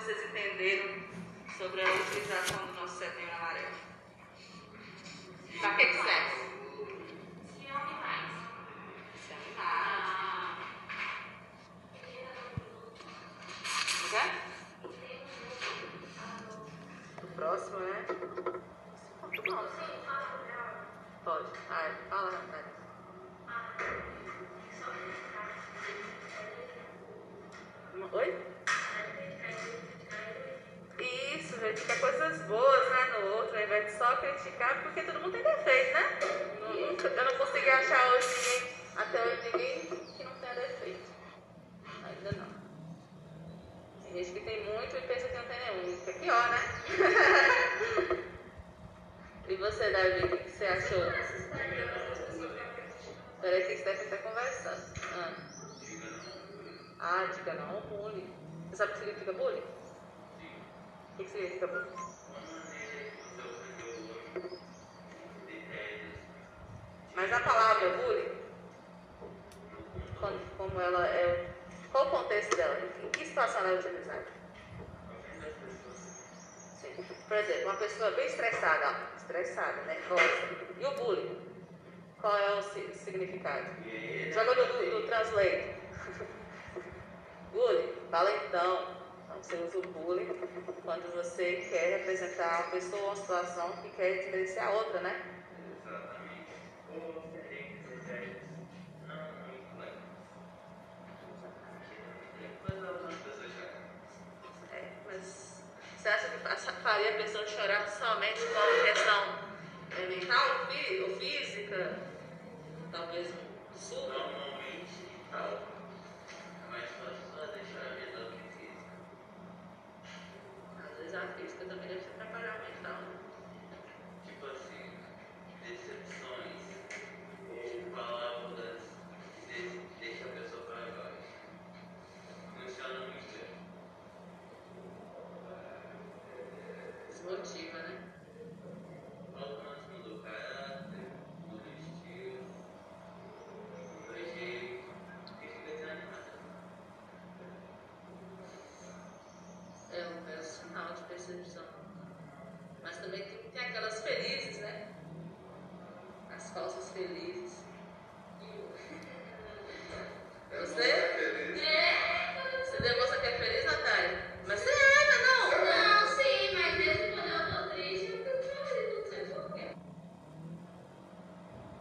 vocês entenderam sobre a utilização do nosso setembro amarelo. Para que, que serve? Se animais. Se animais. Ok? O próximo, né? Pode. Ai, fala, Natália. Criticar, porque todo mundo tem defeito, né? Eu não consegui achar hoje ninguém, até hoje ninguém que não tenha defeito. Ainda não. Tem gente que tem muito e pensa que não tem nenhum. Fica pior, né? e você, Davi, o que você achou? Peraí que Stephen está conversando. Ah. ah, diga não, bullying. Você sabe o que significa bullying? O que significa bullying? Mas a palavra bullying, como ela é. Qual o contexto dela? Em que situação ela é utilizada? Sim. Por exemplo, uma pessoa bem estressada, estressada, nervosa. E o bullying? Qual é o significado? Joga no, no translate. bullying, valentão. Então, você usa o bullying quando você quer representar uma pessoa ou uma situação que quer desmerecer a outra, né? É, mas você acha que faria a pessoa chorar somente com questão mental ou física? talvez um surdo. Normalmente, tal. artista também deve se atrapalhar né, mental. Tipo assim, decepções ou palavras que deixam a pessoa para baixo. Funciona muito. Desmotiva. forma de percepção. Mas também tem aquelas felizes, né? As falsas felizes.